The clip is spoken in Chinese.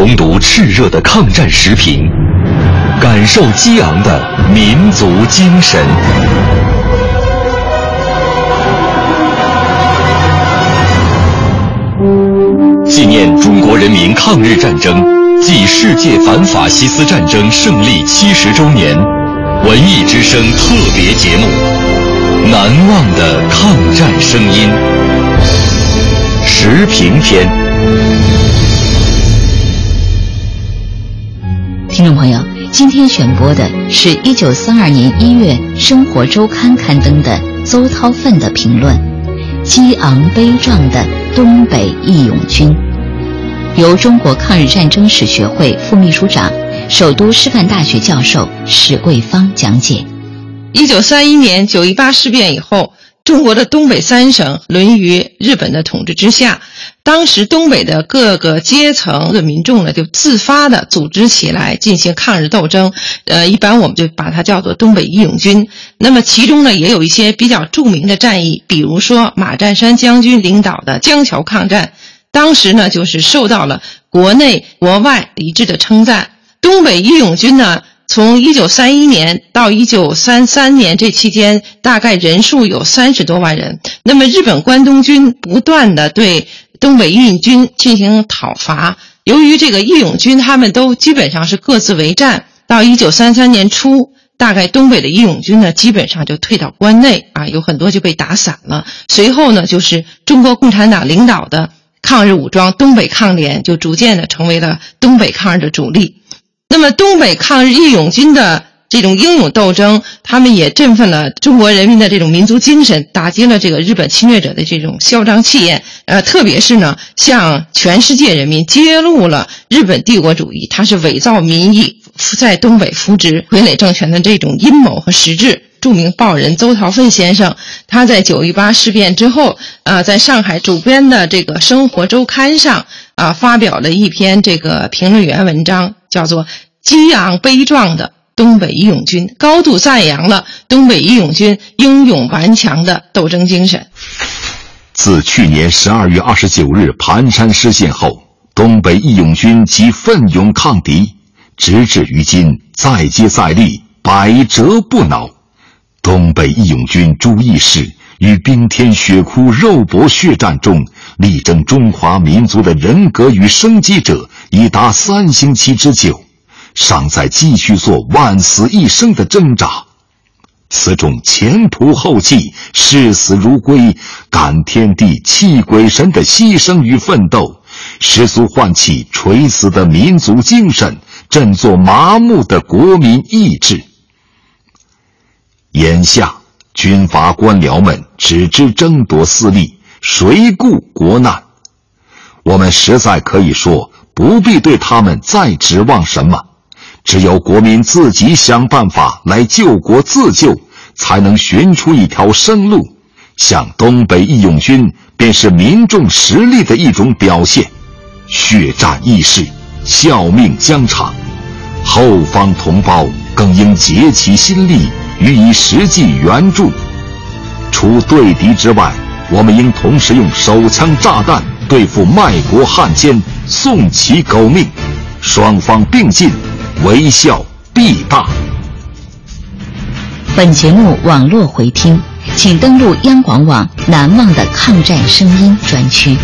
重读炽热的抗战时评，感受激昂的民族精神。纪念中国人民抗日战争暨世界反法西斯战争胜利七十周年，文艺之声特别节目《难忘的抗战声音》时评篇。听众朋友，今天选播的是一九三二年一月《生活周刊》刊登的邹韬奋的评论：“激昂悲壮的东北义勇军。”由中国抗日战争史学会副秘书长、首都师范大学教授史桂芳讲解。一九三一年九一八事变以后，中国的东北三省沦于日本的统治之下。当时东北的各个阶层的民众呢，就自发的组织起来进行抗日斗争。呃，一般我们就把它叫做东北义勇军。那么其中呢，也有一些比较著名的战役，比如说马占山将军领导的江桥抗战。当时呢，就是受到了国内国外一致的称赞。东北义勇军呢，从一九三一年到一九三三年这期间，大概人数有三十多万人。那么日本关东军不断的对东北义勇军进行讨伐，由于这个义勇军他们都基本上是各自为战。到一九三三年初，大概东北的义勇军呢，基本上就退到关内啊，有很多就被打散了。随后呢，就是中国共产党领导的。抗日武装东北抗联就逐渐的成为了东北抗日的主力。那么，东北抗日义勇军的这种英勇斗争，他们也振奋了中国人民的这种民族精神，打击了这个日本侵略者的这种嚣张气焰。呃，特别是呢，向全世界人民揭露了日本帝国主义，它是伪造民意，在东北扶植傀儡政权的这种阴谋和实质。著名报人邹韬奋先生，他在九一八事变之后，啊，在上海主编的这个《生活周刊》上，啊，发表了一篇这个评论员文章，叫做《激昂悲壮的东北义勇军》，高度赞扬了东北义勇军英勇顽强的斗争精神。自去年十二月二十九日盘山失陷后，东北义勇军即奋勇抗敌，直至于今，再接再厉，百折不挠。东北义勇军朱义士于冰天雪窟肉搏血战中力争中华民族的人格与生机者，已达三星期之久，尚在继续做万死一生的挣扎。此种前仆后继、视死如归、感天地、泣鬼神的牺牲与奋斗，十足唤起垂死的民族精神，振作麻木的国民意志。眼下，军阀官僚们只知争夺私利，谁顾国难？我们实在可以说，不必对他们再指望什么，只有国民自己想办法来救国自救，才能寻出一条生路。像东北义勇军，便是民众实力的一种表现，血战义士，效命疆场，后方同胞更应竭其心力。予以实际援助。除对敌之外，我们应同时用手枪炸弹对付卖国汉奸，送其狗命。双方并进，为效必大。本节目网络回听，请登录央广网“难忘的抗战声音”专区。